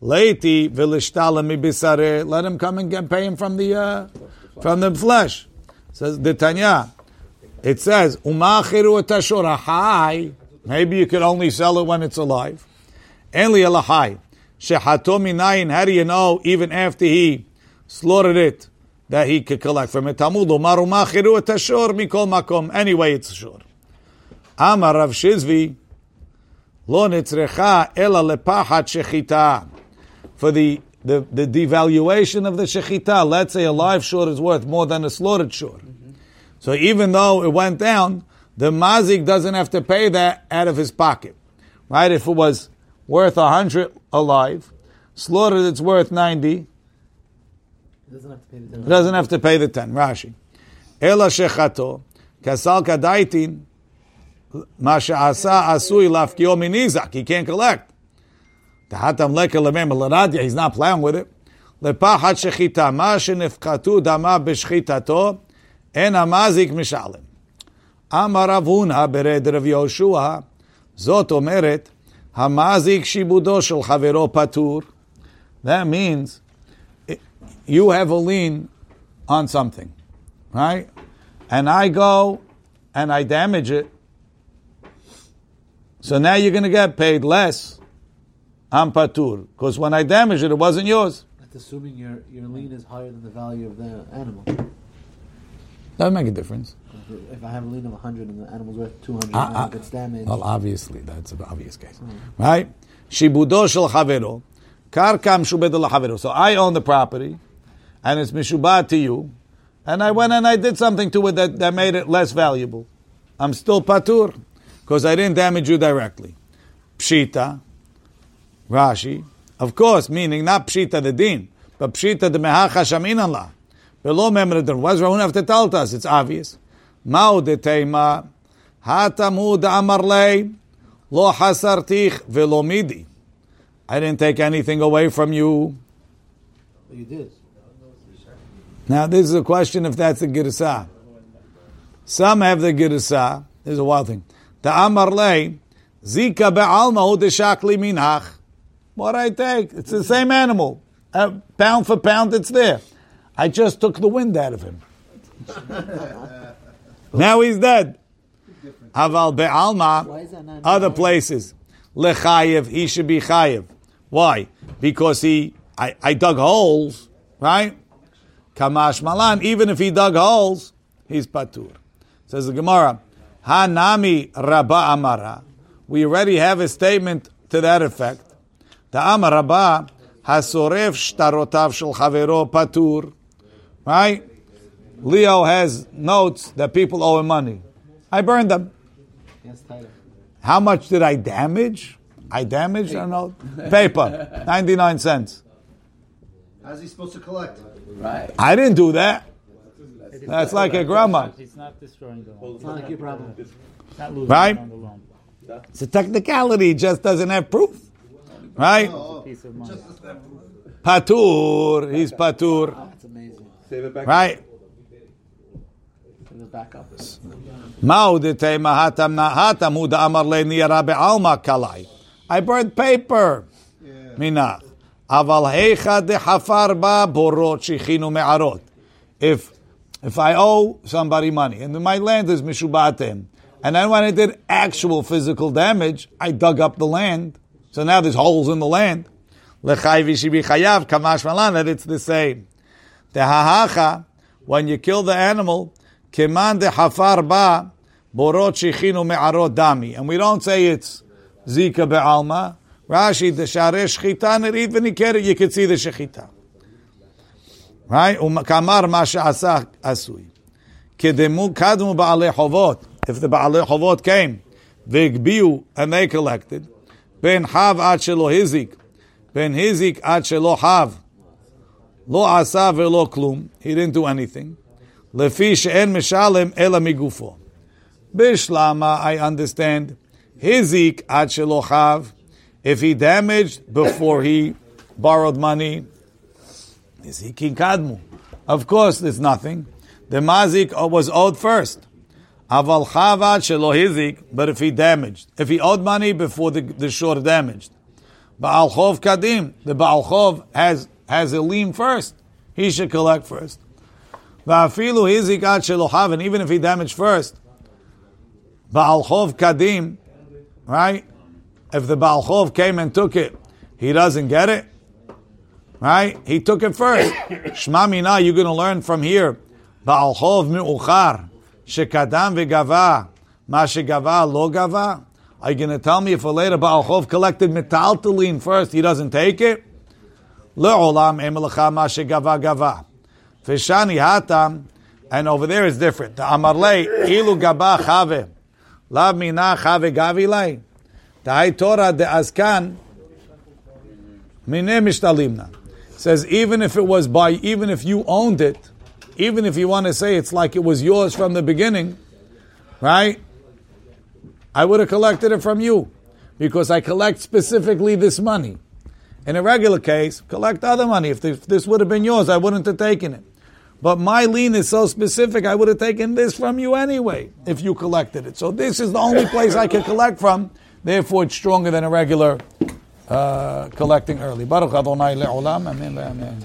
[SPEAKER 1] leiti v'lishtala mibisare. Let him come and get pay him from the uh, from the flesh. Says the Tanya. It says umachiru etashora high. Maybe you could only sell it when it's alive. Eli elahai shehato minayin. How do you know even after he slaughtered it that he could collect from it? Talmud umaru machiru etashor mikol makom. Anyway, it's shor. Amar Rav Shizvi, lo nitzrecha ela lepachat shechita. For the, the, the devaluation of the shechita, let's say a live short is worth more than a slaughtered short. Mm-hmm. So even though it went down, the mazik doesn't have to pay that out of his pocket. Right? If it was worth a hundred alive, slaughtered it's worth ninety,
[SPEAKER 3] He doesn't have to pay the ten.
[SPEAKER 1] he doesn't have to pay the ten. Rashi. Ela shechato, kasal kadaitin, מה שעשה עשוי להפקיעו מניזק, he can't collect. תחתם לקה למם לרדיה, he's not playing with it. לפחד שחיטה, מה שנפקתו דמה בשחיטתו, אין המזיק משלם. אמר רב הונא ברד רב יהושע, זאת אומרת, Hamazik shibudoshel chavero patur. That means it, you have a lien on something, right? And I go and I damage it. So now you're going to get paid less am patur because when I damage it, it wasn't yours.
[SPEAKER 3] That's assuming your, your lien is higher than the value of the animal.
[SPEAKER 1] Doesn't make a difference.
[SPEAKER 3] If I have a lien of 100 and the animal's worth 200
[SPEAKER 1] Ah, ah.
[SPEAKER 3] gets damaged,
[SPEAKER 1] Well, obviously, that's an obvious case. Right? Shibudo shel chavero. Karka mshubed chavero. So I own the property, and it's mishubad to you, and I went and I did something to it that, that made it less valuable. I'm still patur, because I didn't damage you directly. Pshita, Rashi, of course, meaning not pshita the din, but pshita the mehacha shaminan la. Below memradon. Why does Rahun have to tell us? It's obvious. Mao de teima, hatamud amarlei, lo hasartich velo midi. I didn't take anything away from you.
[SPEAKER 3] you did.
[SPEAKER 1] Now, this is a question if that's the girsa. Some have the girsa. This is a wild thing. The amarlei, zika be'alma hu de shakli minach. What I take? It's the same animal. Uh, pound for pound, it's there. I just took the wind out of him. <laughs> now he's dead. Aval be'alma, other places. Lechayev, he should be chayev. Why? Because he, I, I dug holes, right? Kamash malan, even if he dug holes, he's patur. Says the Gemara, Hanami Rabba Amara. We already have a statement to that effect. Amar Rabba, Hasoref shtarotav shel chavero patur. Right? Leo has notes that people owe him money. I burned them.
[SPEAKER 3] Yes, title.
[SPEAKER 1] How much did I damage? I damaged, I don't. Paper, 99 cents.
[SPEAKER 6] How's he supposed to collect?
[SPEAKER 9] Right.
[SPEAKER 1] I didn't do that. That's like a grandma.
[SPEAKER 2] He's not destroying the loan.
[SPEAKER 3] It's not like your problem.
[SPEAKER 2] Not losing
[SPEAKER 1] Right?
[SPEAKER 2] on the loan.
[SPEAKER 1] It's a technicality, it just doesn't have proof. Right?
[SPEAKER 2] It's a piece of money.
[SPEAKER 1] Patur, he's patur.
[SPEAKER 3] That's
[SPEAKER 1] be'alma kalai. I burned paper. Minach. Aval heicha de hafar ba borot shichinu me'arot. If, if I owe somebody money and my land is mishubatem, and then when I did actual physical damage, I dug up the land. So now there's holes in the land. Lechai vishibi kamash malan that it's the same. The hahacha, when you kill the animal, keman de hafar ba borot shichinu me'arot dami. And we don't say it's zika be'alma. Rashi, the sharesh shchita, and even you could see the shechita. Right? Kamar ma she'asah asui. Kedemu kadmu ba'alei chovot. If the ba'alei chovot came, v'igbiu, and they collected, ben hav ad shelo hizik, ben hizik ad shelo hav, lo asa ve'lo klum, he didn't do anything. Lefi she'en mishalem ela migufo. Bishlama, I understand, hizik ad shelo hav, if he damaged before he borrowed money, hizik kadmu. Of course, there's nothing. The mazik was owed first. Aval chavad shelo but if he damaged, if he owed money before the, the shore damaged, Baal chov kadim, the Baal chov has has a lien first. He should collect first. Va'afilu hizik ad shelo hav, and even if he damaged first, Baal chov kadim, right? If the Baal chov came and took it, he doesn't get it, right? He took it first. <coughs> Shma mina, you're going to learn from here. Baal chov mi'uchar, shekadam v'gava, ma shegava lo gava. Are you going to tell me if a later Baal chov collected metaltalin first, he doesn't take it? Le'olam emelecha ma shegava gava. Fishani hatam, and over there is different. The amarle ilu gaba chave, lav mina chave gavilei. The Torah de askan mine mishtalimna says even if it was by even if you owned it, even if you want to say it's like it was yours from the beginning, right? I would have collected it from you because I collect specifically this money. In a regular case, collect other money. If this would have been yours, I wouldn't have taken it. But my lien is so specific, I would have taken this from you anyway if you collected it. So this is the only place I can collect from. Therefore, it's stronger than a regular uh, collecting early. Baruch Adonai le'olam. Amen.